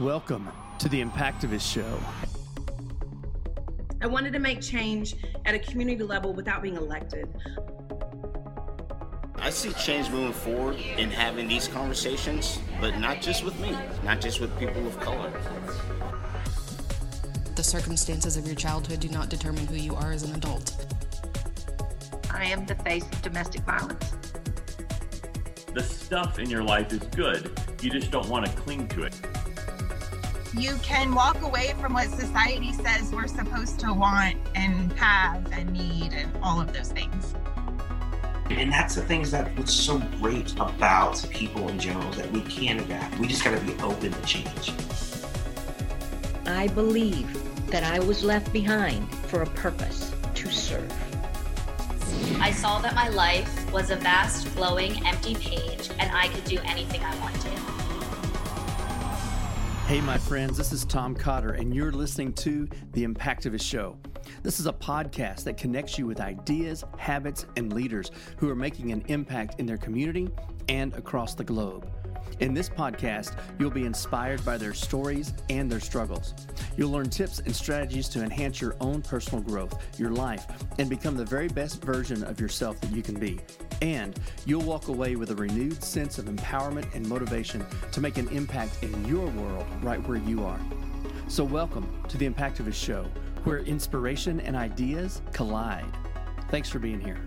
Welcome to the Impactivist Show. I wanted to make change at a community level without being elected. I see change moving forward in having these conversations, but not just with me, not just with people of color. The circumstances of your childhood do not determine who you are as an adult. I am the face of domestic violence. The stuff in your life is good. You just don't want to cling to it. You can walk away from what society says we're supposed to want and have and need and all of those things. And that's the things that what's so great about people in general is that we can adapt. We just got to be open to change. I believe that I was left behind for a purpose to serve. I saw that my life was a vast, flowing, empty page, and I could do anything I wanted. Hey, my friends, this is Tom Cotter, and you're listening to The Impactivist Show. This is a podcast that connects you with ideas, habits, and leaders who are making an impact in their community and across the globe. In this podcast, you'll be inspired by their stories and their struggles. You'll learn tips and strategies to enhance your own personal growth, your life, and become the very best version of yourself that you can be. And you'll walk away with a renewed sense of empowerment and motivation to make an impact in your world right where you are. So, welcome to the Impactivist Show, where inspiration and ideas collide. Thanks for being here.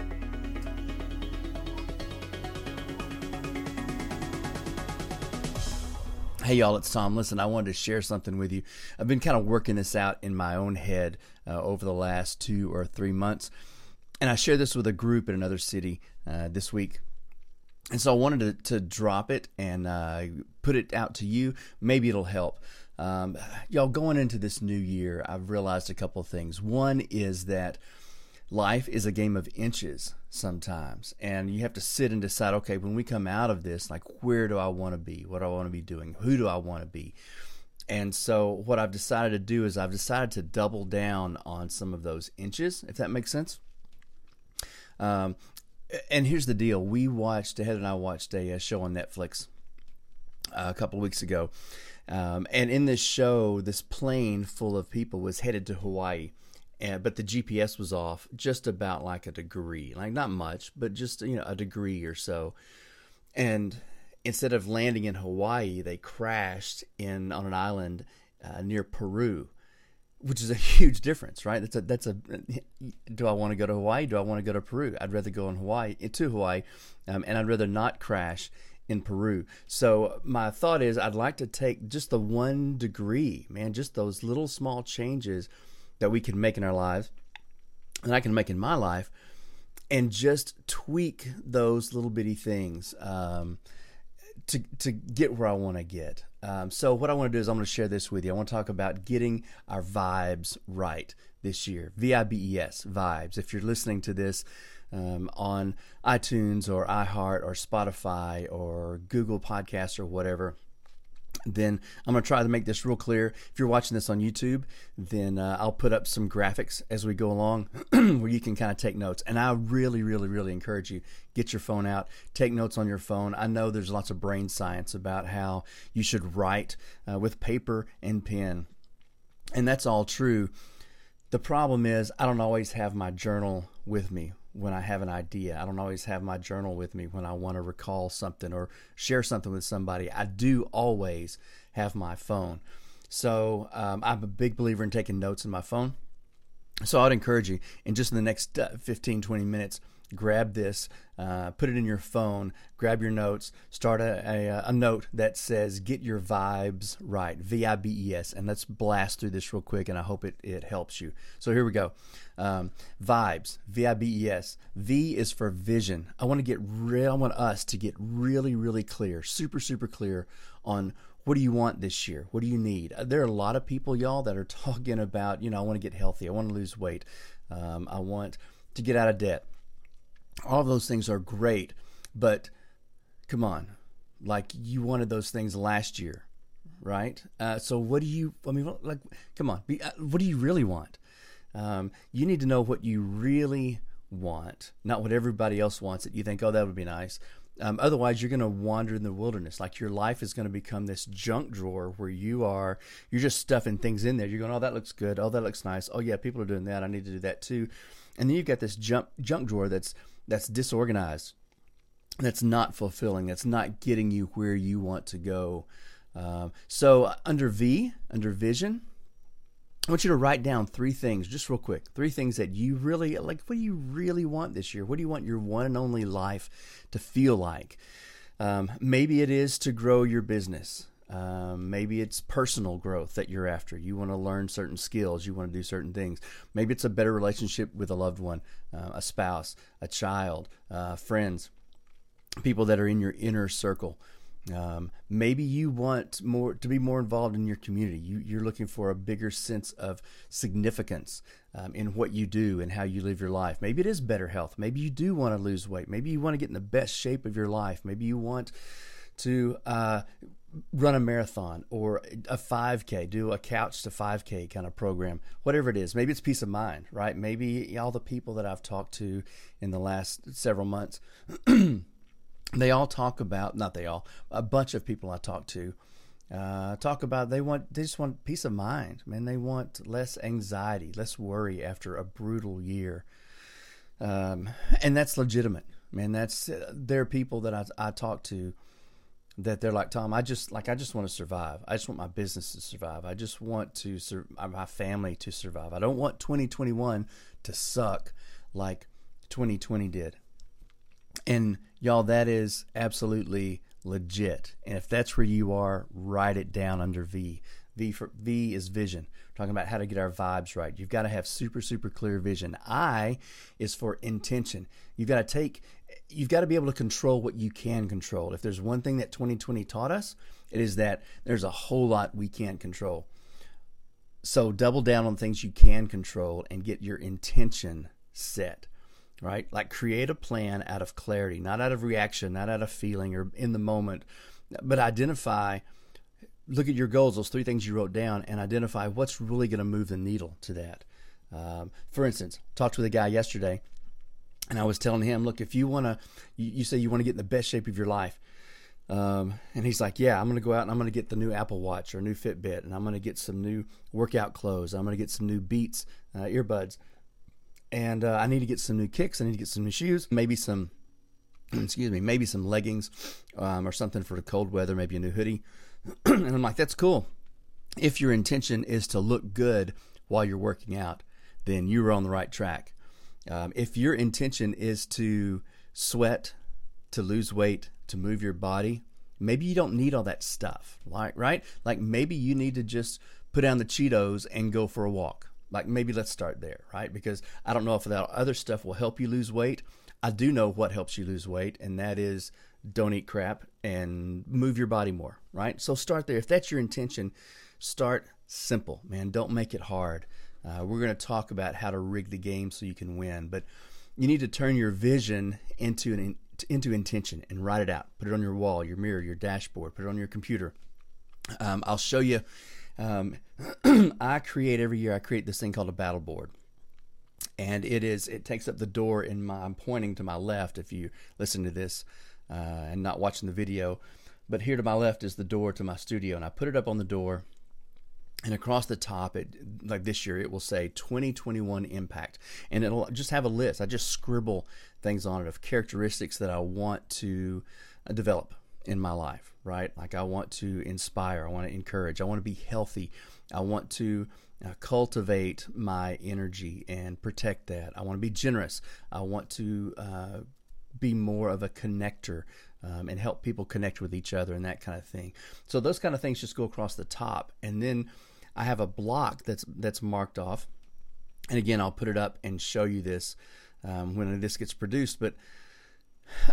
Hey, y'all, it's Tom. Listen, I wanted to share something with you. I've been kind of working this out in my own head uh, over the last two or three months. And I shared this with a group in another city uh, this week. And so I wanted to, to drop it and uh, put it out to you. Maybe it'll help. Um, y'all, going into this new year, I've realized a couple things. One is that life is a game of inches sometimes. And you have to sit and decide okay when we come out of this like where do i want to be? What do i want to be doing? Who do i want to be? And so what i've decided to do is i've decided to double down on some of those inches if that makes sense. Um, and here's the deal. We watched heather and i watched a, a show on netflix uh, a couple weeks ago. Um, and in this show this plane full of people was headed to hawaii and, but the GPS was off just about like a degree, like not much, but just you know a degree or so. And instead of landing in Hawaii, they crashed in on an island uh, near Peru, which is a huge difference, right? That's a that's a. Do I want to go to Hawaii? Do I want to go to Peru? I'd rather go in Hawaii to Hawaii, um, and I'd rather not crash in Peru. So my thought is, I'd like to take just the one degree, man, just those little small changes that we can make in our lives, and I can make in my life, and just tweak those little bitty things um, to to get where I want to get. Um, so what I want to do is I'm going to share this with you. I want to talk about getting our vibes right this year. V I B E S vibes. If you're listening to this. Um, on iTunes or iHeart or Spotify or Google Podcasts or whatever, then I'm going to try to make this real clear. If you're watching this on YouTube, then uh, I'll put up some graphics as we go along where you can kind of take notes. And I really, really, really encourage you get your phone out, take notes on your phone. I know there's lots of brain science about how you should write uh, with paper and pen, and that's all true. The problem is I don't always have my journal with me when I have an idea. I don't always have my journal with me when I want to recall something or share something with somebody. I do always have my phone. So um, I'm a big believer in taking notes in my phone. So I'd encourage you, in just in the next uh, 15, 20 minutes, grab this, uh, put it in your phone, grab your notes, start a, a, a, note that says "Get your vibes right," V I B E S, and let's blast through this real quick, and I hope it, it helps you. So here we go. Um, vibes, V I B E S. V is for vision. I want to get real. I want us to get really, really clear, super, super clear on what do you want this year? What do you need? Uh, there are a lot of people, y'all, that are talking about, you know, I want to get healthy. I want to lose weight. Um, I want to get out of debt all those things are great, but come on, like you wanted those things last year, right? Uh, so what do you? I mean, like, come on, be, uh, what do you really want? Um, you need to know what you really want, not what everybody else wants. That you think, oh, that would be nice. Um, otherwise, you're going to wander in the wilderness. Like your life is going to become this junk drawer where you are, you're just stuffing things in there. You're going, oh, that looks good. Oh, that looks nice. Oh, yeah, people are doing that. I need to do that too. And then you've got this junk, junk drawer that's, that's disorganized, that's not fulfilling, that's not getting you where you want to go. Um, so under V, under vision, I want you to write down three things, just real quick. Three things that you really like. What do you really want this year? What do you want your one and only life to feel like? Um, maybe it is to grow your business. Um, maybe it's personal growth that you're after. You want to learn certain skills. You want to do certain things. Maybe it's a better relationship with a loved one, uh, a spouse, a child, uh, friends, people that are in your inner circle. Um, maybe you want more to be more involved in your community. You, are looking for a bigger sense of significance um, in what you do and how you live your life. Maybe it is better health. Maybe you do want to lose weight. Maybe you want to get in the best shape of your life. Maybe you want to uh, run a marathon or a 5K, do a couch to 5K kind of program, whatever it is. Maybe it's peace of mind, right? Maybe all the people that I've talked to in the last several months. they all talk about not they all a bunch of people I talk to uh, talk about they want they just want peace of mind man they want less anxiety less worry after a brutal year um, and that's legitimate man that's uh, there are people that I, I talk to that they're like Tom I just like I just want to survive I just want my business to survive I just want to sur- my family to survive I don't want 2021 to suck like 2020 did and y'all, that is absolutely legit. And if that's where you are, write it down under V. V for V is vision. Talking about how to get our vibes right. You've got to have super, super clear vision. I is for intention. You've got to take you've got to be able to control what you can control. If there's one thing that 2020 taught us, it is that there's a whole lot we can't control. So double down on things you can control and get your intention set right? Like create a plan out of clarity, not out of reaction, not out of feeling or in the moment, but identify, look at your goals, those three things you wrote down, and identify what's really going to move the needle to that. Um, for instance, talked with a guy yesterday, and I was telling him, look, if you want to, you, you, say you want to get in the best shape of your life. Um, and he's like, yeah, I'm going to go out and I'm going to get the new Apple Watch or new Fitbit, and I'm going to get some new workout clothes. I'm going to get some new Beats uh, earbuds and uh, I need to get some new kicks. I need to get some new shoes, maybe some, excuse me, maybe some leggings um, or something for the cold weather, maybe a new hoodie. and I'm like, that's cool. If your intention is to look good while you're working out, then you are on the right track. Um, if your intention is to sweat, to lose weight, to move your body, maybe you don't need all that stuff, like right? Like maybe you need to just put down the Cheetos and go for a walk like maybe let's start there, right? Because I don't know if that other stuff will help you lose weight. I do know what helps you lose weight, and that is don't eat crap and move your body more, right? So start there. If that's your intention, start simple, man. Don't make it hard. Uh, we're going to talk about how to rig the game so you can win, but you need to turn your vision into an into intention and write it out. Put it on your wall, your mirror, your dashboard. Put it on your computer. Um, I'll show you um, I create every year. I create this thing called a battle board, and it is it takes up the door in my. I'm pointing to my left if you listen to this uh, and not watching the video, but here to my left is the door to my studio, and I put it up on the door. And across the top, it like this year, it will say 2021 impact, and it'll just have a list. I just scribble things on it of characteristics that I want to uh, develop in my life, right? Like I want to inspire, I want to encourage, I want to be healthy, I want to uh, cultivate my energy and protect that. I want to be generous. I want to uh, be more of a connector um, and help people connect with each other and that kind of thing. So those kind of things just go across the top, and then I have a block that's that's marked off. And again, I'll put it up and show you this um, when this gets produced, but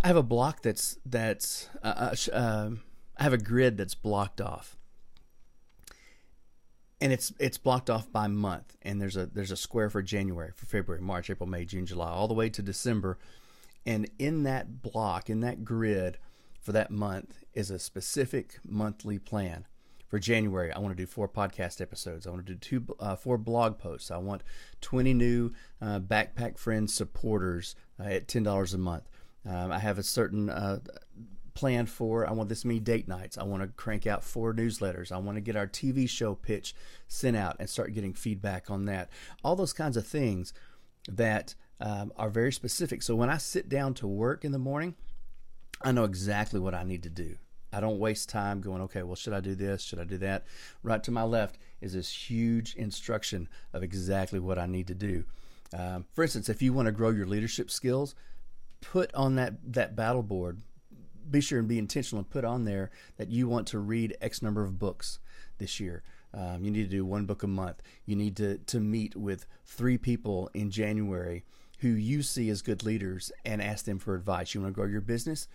I have a block that's that's uh, uh, um, I have a grid that's blocked off, and it's it's blocked off by month. And there's a there's a square for January, for February, March, April, May, June, July, all the way to December. And in that block, in that grid for that month, is a specific monthly plan. For January, I want to do four podcast episodes. I want to do two, uh, four blog posts. I want 20 new uh, Backpack Friends supporters uh, at $10 a month. Um, I have a certain uh, plan for. I want this many date nights. I want to crank out four newsletters. I want to get our TV show pitch sent out and start getting feedback on that. All those kinds of things that um, are very specific. So when I sit down to work in the morning, I know exactly what I need to do. I don't waste time going, okay, well, should I do this? Should I do that? Right to my left is this huge instruction of exactly what I need to do. Um, for instance, if you want to grow your leadership skills, put on that, that battle board, be sure and be intentional and put on there that you want to read X number of books this year. Um, you need to do one book a month. You need to, to meet with three people in January who you see as good leaders and ask them for advice. You want to grow your business?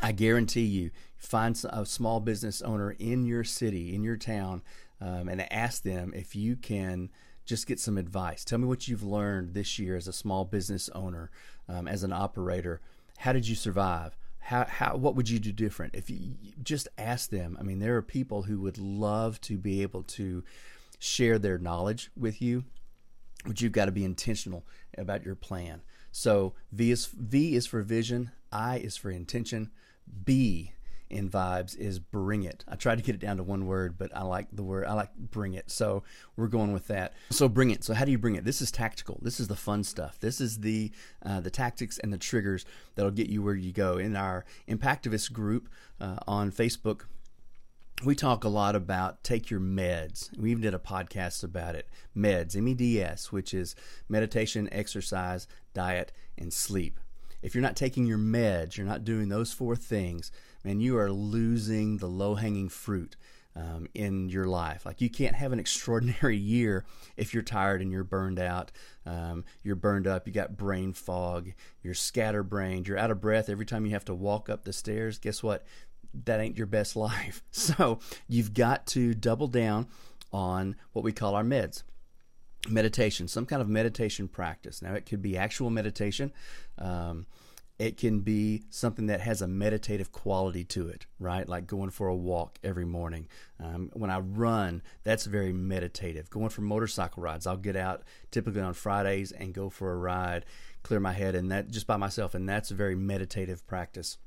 I guarantee you, find a small business owner in your city, in your town, um, and ask them if you can just get some advice. Tell me what you've learned this year as a small business owner, um, as an operator. How did you survive? How, how what would you do different if you just ask them i mean there are people who would love to be able to share their knowledge with you but you've got to be intentional about your plan so v is v is for vision i is for intention b in vibes is bring it. I tried to get it down to one word, but I like the word, I like bring it. So we're going with that. So bring it. So how do you bring it? This is tactical. This is the fun stuff. This is the uh, the tactics and the triggers that'll get you where you go. In our Impactivist group uh, on Facebook, we talk a lot about take your meds. We even did a podcast about it. Meds, M E D S, which is meditation, exercise, diet, and sleep. If you're not taking your meds, you're not doing those four things, man, you are losing the low hanging fruit um, in your life. Like you can't have an extraordinary year if you're tired and you're burned out. Um, you're burned up. You got brain fog. You're scatterbrained. You're out of breath every time you have to walk up the stairs. Guess what? That ain't your best life. So you've got to double down on what we call our meds meditation, some kind of meditation practice. Now, it could be actual meditation. Um, it can be something that has a meditative quality to it, right? Like going for a walk every morning. Um, when I run, that's very meditative. Going for motorcycle rides, I'll get out typically on Fridays and go for a ride, clear my head, and that just by myself, and that's a very meditative practice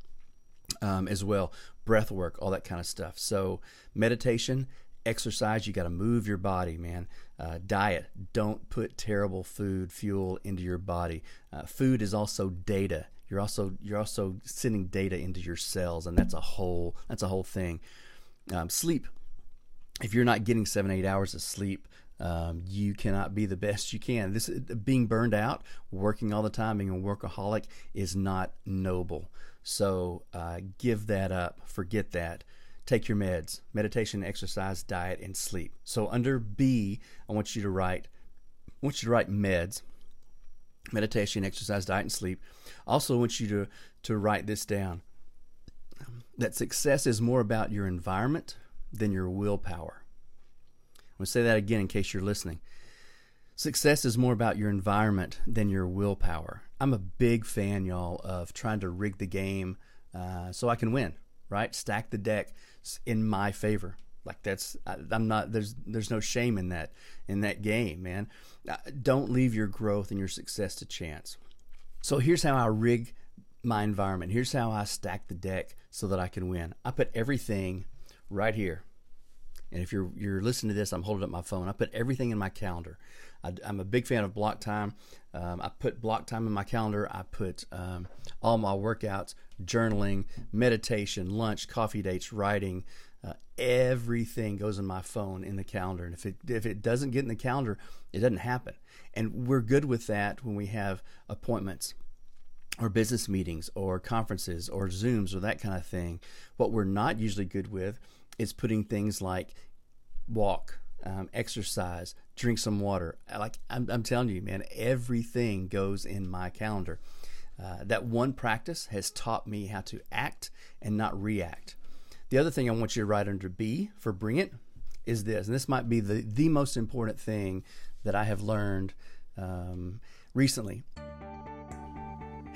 um, as well. Breath work, all that kind of stuff. So meditation exercise you got to move your body man uh, diet don't put terrible food fuel into your body uh, food is also data you're also you're also sending data into your cells, and that's a whole that's a whole thing. Um, sleep. If you're not getting seven eight hours of sleep, um, you cannot be the best you can. This being burned out, working all the time, being a workaholic is not noble. So uh, give that up. Forget that. Take your meds: meditation, exercise, diet, and sleep. So under B, I want you to write. I want you to write meds meditation, exercise, diet, and sleep. Also, I want you to, to write this down that success is more about your environment than your willpower. Say that again in case you're listening. Success is more about your environment than your willpower. I'm a big fan, y'all, of trying to rig the game uh, so I can win, right? Stack the deck in my favor. Like that's I, am not there's there's no shame in that in that game, man. Uh, don't leave your growth and your success to chance. So here's how I rig my environment. Here's how I stack the deck so that I can win. I put everything right here. And if you're you're listening to this, I'm holding up my phone. I put everything in my calendar. I, am a big fan of block time. Um, I put block time in my calendar. I put um, all my workouts, journaling, meditation, lunch, coffee dates, writing, uh, everything goes in my phone in the calendar, and if it if it doesn't get in the calendar, it doesn't happen. And we're good with that when we have appointments, or business meetings, or conferences, or Zooms, or that kind of thing. What we're not usually good with is putting things like walk, um, exercise, drink some water. Like I'm, I'm telling you, man, everything goes in my calendar. Uh, that one practice has taught me how to act and not react. The other thing I want you to write under B for bring it is this, and this might be the, the most important thing that I have learned um, recently.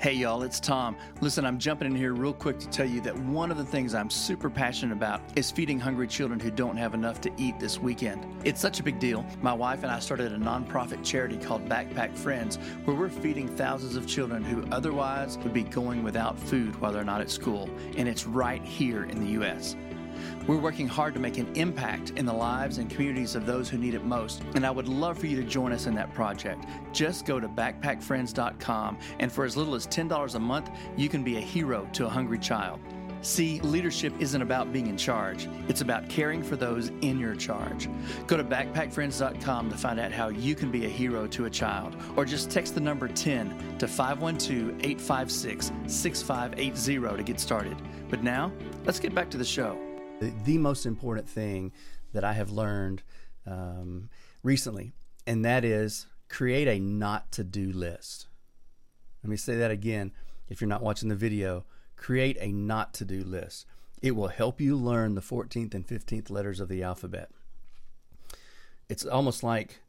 Hey y'all, it's Tom. Listen, I'm jumping in here real quick to tell you that one of the things I'm super passionate about is feeding hungry children who don't have enough to eat this weekend. It's such a big deal. My wife and I started a nonprofit charity called Backpack Friends, where we're feeding thousands of children who otherwise would be going without food while they're not at school, and it's right here in the U.S. We're working hard to make an impact in the lives and communities of those who need it most, and I would love for you to join us in that project. Just go to backpackfriends.com, and for as little as $10 a month, you can be a hero to a hungry child. See, leadership isn't about being in charge, it's about caring for those in your charge. Go to backpackfriends.com to find out how you can be a hero to a child, or just text the number 10 to 512 856 6580 to get started. But now, let's get back to the show. The, most important thing that I have learned um, recently, and that is create a not to do list. Let me say that again if you're not watching the video create a not to do list. It will help you learn the 14th and 15th letters of the alphabet. It's almost like,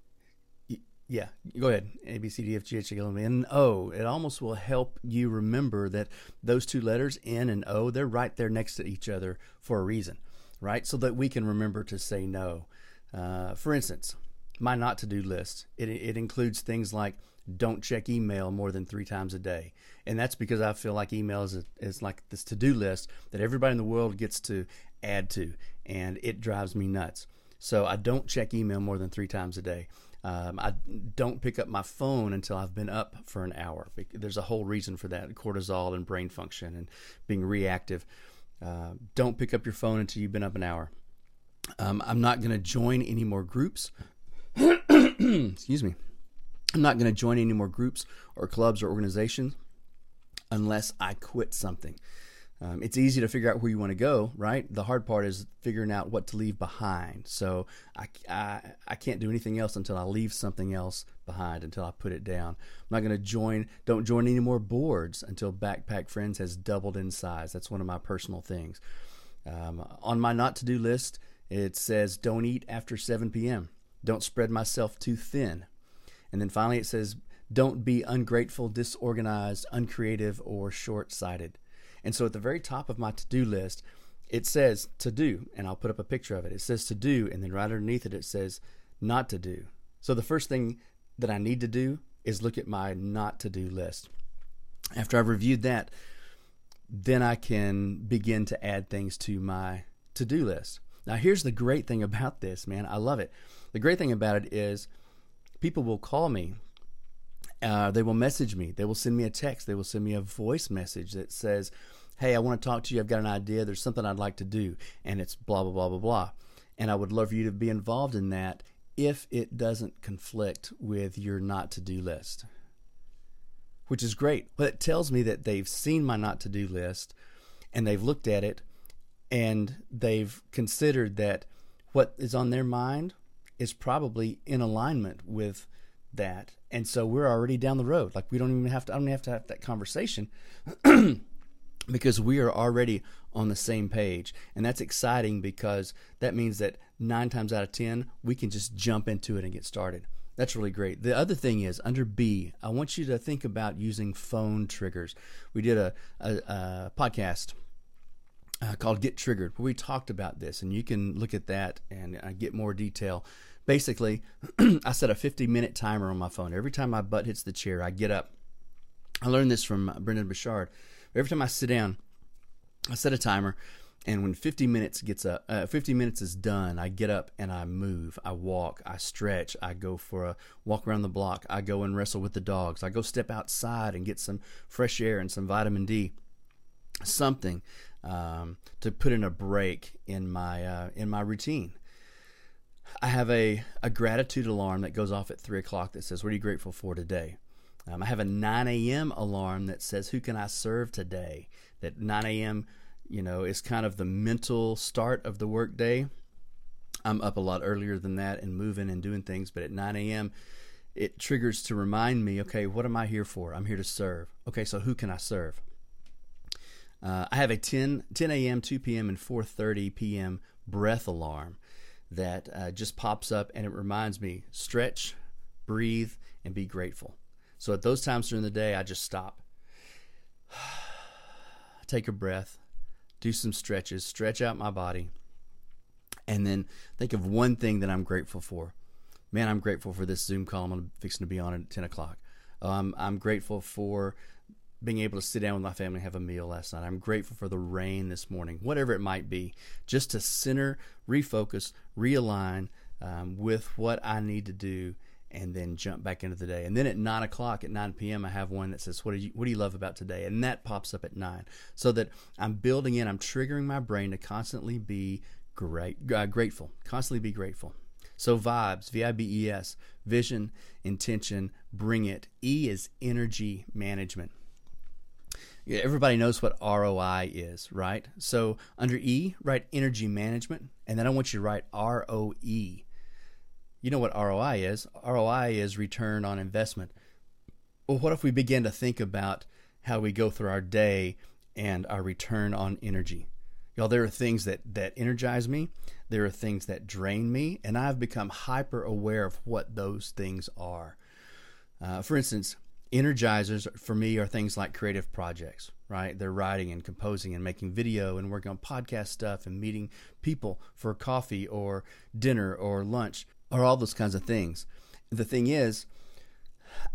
yeah, go ahead. A, B, C, D, F, G, H, I, L, M, N, O. It almost will help you remember that those two letters, N and O, they're right there next to each other for a reason, right? So that we can remember to say no. Uh, for instance, my not to do list, it, it includes things like don't check email more than three times a day. And that's because I feel like email is, a, is like this to do list that everybody in the world gets to add to, and it drives me nuts. So I don't check email more than three times a day. Um, I don't pick up my phone until I've been up for an hour. There's a whole reason for that cortisol and brain function and being reactive. Uh, don't pick up your phone until you've been up an hour. Um, I'm not going to join any more groups. Excuse me. I'm not going to join any more groups or clubs or organizations unless I quit something. Um, it's easy to figure out where you want to go, right? The hard part is figuring out what to leave behind. So I, I, I can't do anything else until I leave something else behind, until I put it down. I'm not going to join, don't join any more boards until Backpack Friends has doubled in size. That's one of my personal things. Um, on my not to do list, it says don't eat after 7 p.m. Don't spread myself too thin. And then finally it says, don't be ungrateful, disorganized, uncreative, or short sighted. And so at the very top of my to do list, it says to do, and I'll put up a picture of it. It says to do, and then right underneath it, it says not to do. So the first thing that I need to do is look at my not to do list. After I've reviewed that, then I can begin to add things to my to do list. Now, here's the great thing about this, man. I love it. The great thing about it is people will call me. Uh, they will message me. They will send me a text. They will send me a voice message that says, Hey, I want to talk to you. I've got an idea. There's something I'd like to do. And it's blah, blah, blah, blah, blah. And I would love for you to be involved in that if it doesn't conflict with your not to do list, which is great. But it tells me that they've seen my not to do list and they've looked at it and they've considered that what is on their mind is probably in alignment with that. And so we're already down the road. Like we don't even have to I don't have to have that conversation because we are already on the same page. And that's exciting because that means that 9 times out of 10 we can just jump into it and get started. That's really great. The other thing is under B, I want you to think about using phone triggers. We did a, a, a podcast uh, called Get Triggered, where we talked about this, and you can look at that and uh, get more detail basically, I set a 50 minute timer on my phone. Every time my butt hits the chair, I get up. I learned this from Brendon Burchard. Every time I sit down, I set a timer, and when 50 minutes gets up, uh, 50 minutes is done, I get up and I move. I walk, I stretch, I go for a walk around the block, I go and wrestle with the dogs, I go step outside and get some fresh air and some vitamin D. Something um, to put in a break in my uh, in my routine. I have a, a gratitude alarm that goes off at 3 o'clock that says, What are you grateful for today? Um, I have a 9 a.m. alarm that says, Who can I serve today? That 9 a.m., you know, is kind of the mental start of the workday. I'm up a lot earlier than that and moving and doing things, but at 9 a.m., it triggers to remind me, okay, what am I here for? I'm here to serve. Okay, so who can I serve? Uh, I have a 10, 10 a.m., 2 p.m., and 4:30 p.m. breath alarm that uh, just pops up and it reminds me stretch, breathe, and be grateful. So at those times during the day, I just stop. take a breath, do some stretches, stretch out my body, and then think of one thing that I'm grateful for. Man, I'm grateful for this Zoom call I'm fixing to be on at 10 o'clock. Um, I'm grateful for being able to sit down with my family and have a meal last night. I'm grateful for the rain this morning, whatever it might be, just to center, refocus, realign um, with what I need to do and then jump back into the day. And then at nine o'clock, at nine p.m., I have one that says, "What do you What do you love about today?" And that pops up at nine, so that I'm building in, I'm triggering my brain to constantly be great, uh, grateful, constantly be grateful. So vibes, V I B E S, vision, intention, bring it. E is energy management. Everybody knows what ROI is, right? So under E, write energy management, and then I want you to write ROE you know what ROI is? ROI is return on investment. Well, what if we begin to think about how we go through our day and our return on energy? Y'all, there are things that, that energize me, there are things that drain me, and I've become hyper aware of what those things are. Uh, for instance, energizers for me are things like creative projects, right? They're writing and composing and making video and working on podcast stuff and meeting people for coffee or dinner or lunch or all those kinds of things. The thing is,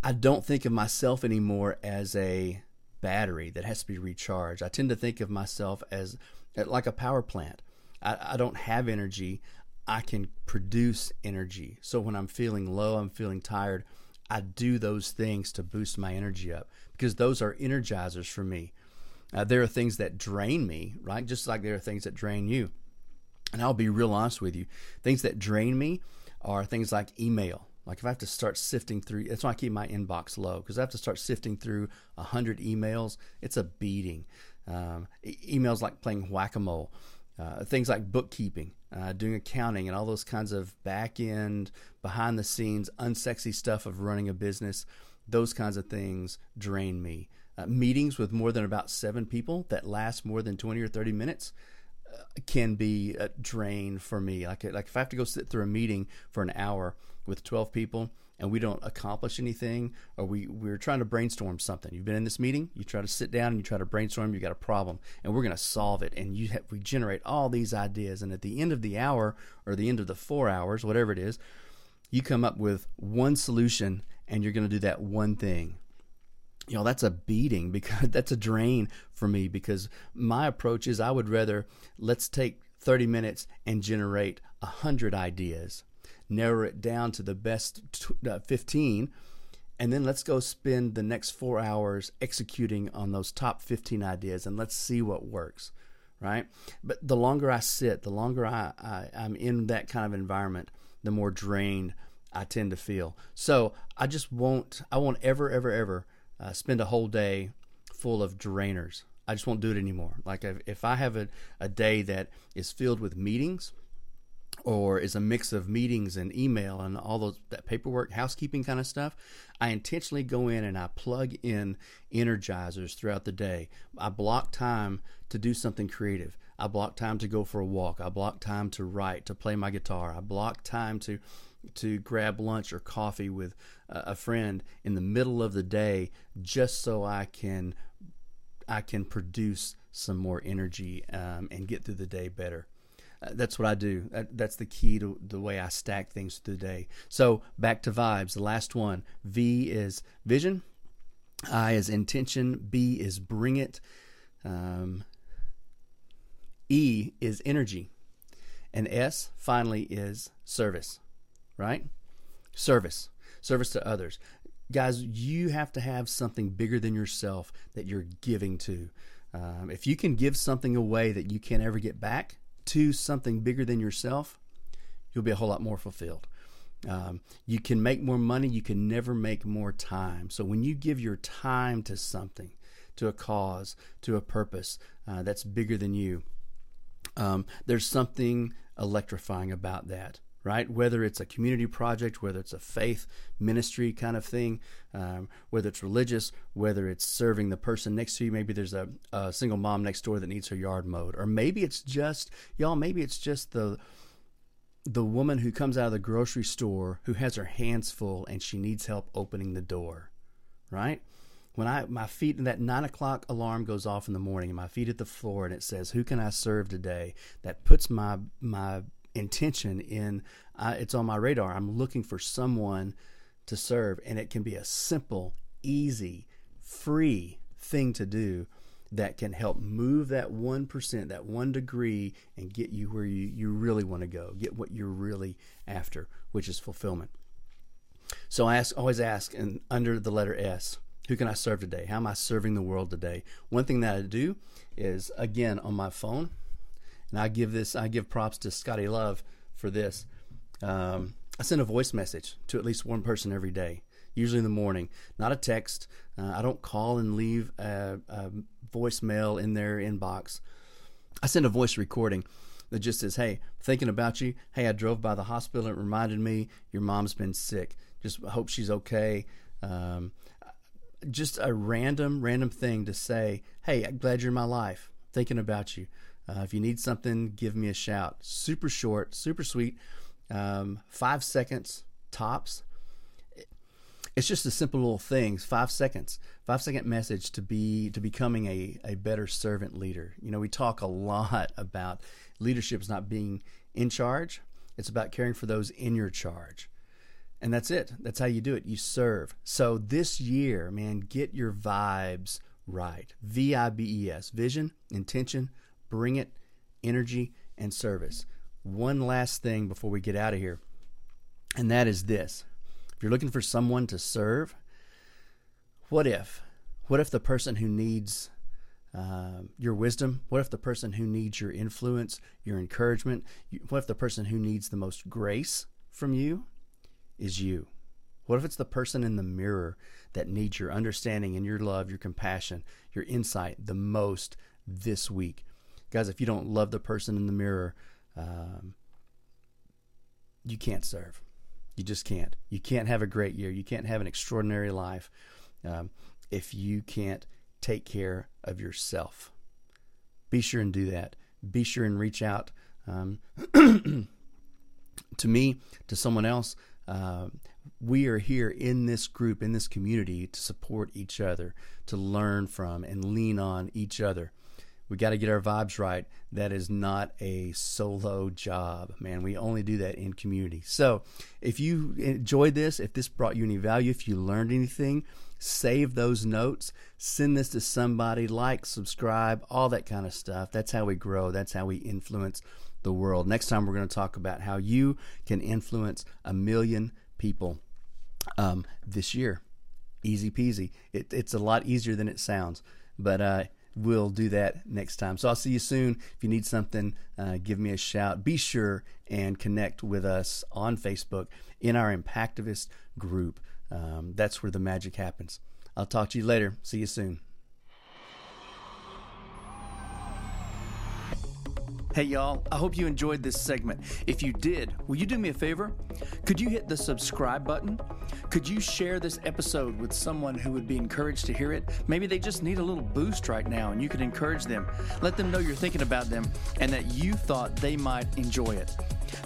I don't think of myself anymore as a battery that has to be recharged. I tend to think of myself as like a power plant. I, I don't have energy. I can produce energy. So when I'm feeling low, I'm feeling tired, I do those things to boost my energy up because those are energizers for me. Uh, there are things that drain me, right? Just like there are things that drain you. And I'll be real honest with you. Things that drain me are things like email. Like if I have to start sifting through, that's why I keep my inbox low because I have to start sifting through a hundred emails. It's a beating. Um, e- emails like playing whack a mole. Uh, things like bookkeeping, uh, doing accounting, and all those kinds of back end, behind the scenes, unsexy stuff of running a business. Those kinds of things drain me. Uh, meetings with more than about seven people that last more than 20 or 30 minutes can be uh, a drain for me. Like like if I have to go sit through a meeting for an hour with 12 people and we don't accomplish anything or we we're trying to brainstorm something. You've been in this meeting, you try to sit down and you try to brainstorm, you got a problem and we're going to solve it and you have, we generate all these ideas and at the end of the hour or the end of the 4 hours, whatever it is, you come up with one solution and you're going to do that one thing you know that's a beating because that's a drain for me because my approach is I would rather let's take 30 minutes and generate 100 ideas narrow it down to the best uh, 15 and then let's go spend the next 4 hours executing on those top 15 ideas and let's see what works right? But the longer I sit the longer I, I I'm in that kind of environment the more drained I tend to feel. So I just won't I won't ever ever ever uh, spend a whole day full of drainers. I just won't do it anymore. Like if, if I have a, a day that is filled with meetings or is a mix of meetings and email and all those that paperwork, housekeeping kind of stuff, I intentionally go in and I plug in energizers throughout the day. I block time to do something creative. I block time to go for a walk. I block time to write, to play my guitar. I block time to to grab lunch or coffee with a friend in the middle of the day just so I can I can produce some more energy um, and get through the day better. Uh, that's what I do. That, that's the key to the way I stack things through the day. So back to vibes. The last one. V is vision. I is intention. B is bring it. Um, e is energy. And S finally is service right? Service, service to others. Guys, you have to have something bigger than yourself that you're giving to. Um, if you can give something away that you can't ever get back to something bigger than yourself, you'll be a whole lot more fulfilled. Um, you can make more money, you can never make more time. So when you give your time to something, to a cause, to a purpose uh, that's bigger than you, um, there's something electrifying about that right? Whether it's a community project, whether it's a faith ministry kind of thing, um, whether it's religious, whether it's serving the person next to you. Maybe there's a, a, single mom next door that needs her yard mowed, or maybe it's just y'all. Maybe it's just the the woman who comes out of the grocery store who has her hands full and she needs help opening the door, right? when I my feet that nine o'clock alarm goes off in the morning and my feet at the floor and it says, "Who can I serve today?" That puts my my intention in. Uh, it's on my radar. I'm looking for someone to serve, and it can be a simple, easy, free thing to do that can help move that 1%, that one degree, and get you where you, you really want to go, get what you're really after, which is fulfillment. So I ask, always ask, and under the letter S, who can I serve today? How am I serving the world today? One thing that I do is, again, on my phone, and I give this, I give props to Scotty Love for this. Um, I send a voice message to at least one person every day, usually in the morning, not a text. Uh, I don't call and leave a, a voicemail in their inbox. I send a voice recording that just says, Hey, thinking about you. Hey, I drove by the hospital. It reminded me your mom's been sick. Just hope she's okay. Um, just a random, random thing to say, Hey, I'm glad you're in my life. Thinking about you. Uh, if you need something, give me a shout. Super short, super sweet. Um, five seconds tops. It's just a simple little things. Five seconds. Five second message to be to becoming a, a better servant leader. You know we talk a lot about leadership is not being in charge. It's about caring for those in your charge. And that's it. That's how you do it. You serve. So this year man get your vibes right. V-i-b-e-s vision intention bring it energy and service one last thing before we get out of here and that is this if you're looking for someone to serve, what if? What if the person who needs uh, your wisdom? What if the person who needs your influence, your encouragement? What if the person who needs the most grace from you is you? What if it's the person in the mirror that needs your understanding and your love, your compassion, your insight the most this week? Guys, if you don't love the person in the mirror, um, you can't serve. You just can't. You can't have a great year. You can't have an extraordinary life um, if you can't take care of yourself. Be sure and do that. Be sure and reach out um, to me, to someone else. Uh, we are here in this group, in this community, to support each other, to learn from and lean on each other. We got to get our vibes right. That is not a solo job, man. We only do that in community. So, if you enjoyed this, if this brought you any value, if you learned anything, save those notes, send this to somebody, like, subscribe, all that kind of stuff. That's how we grow, that's how we influence the world. Next time, we're going to talk about how you can influence a million people um, this year. Easy peasy. It, it's a lot easier than it sounds. But, uh, we'll do that next time. So I'll see you soon. If you need something, uh, give me a shout. Be sure and connect with us on Facebook in our Impactivist group. Um, that's where the magic happens. I'll talk to you later. See you soon. Hey, y'all, I hope you enjoyed this segment. If you did, will you do me a favor? Could you hit the subscribe button? Could you share this episode with someone who would be encouraged to hear it? Maybe they just need a little boost right now and you could encourage them. Let them know you're thinking about them and that you thought they might enjoy it.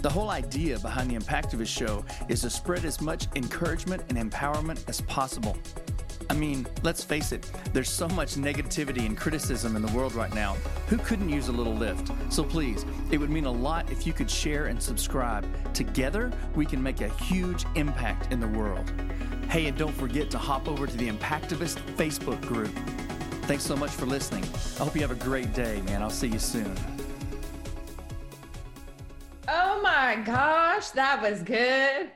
The whole idea behind the Impactivist Show is to spread as much encouragement and empowerment as possible. I mean, let's face it, there's so much negativity and criticism in the world right now. Who couldn't use a little lift? So please, it would mean a lot if you could share and subscribe. Together, we can make a huge impact in the world. Hey, and don't forget to hop over to the Impactivist Facebook group. Thanks so much for listening. I hope you have a great day, man. I'll see you soon. Oh my gosh, that was good.